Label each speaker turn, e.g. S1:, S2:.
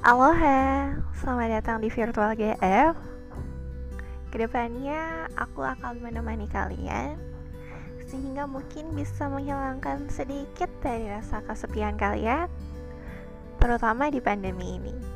S1: Aloha, selamat datang di Virtual GF Ke depannya aku akan menemani kalian Sehingga mungkin bisa menghilangkan sedikit dari rasa kesepian kalian Terutama di pandemi ini.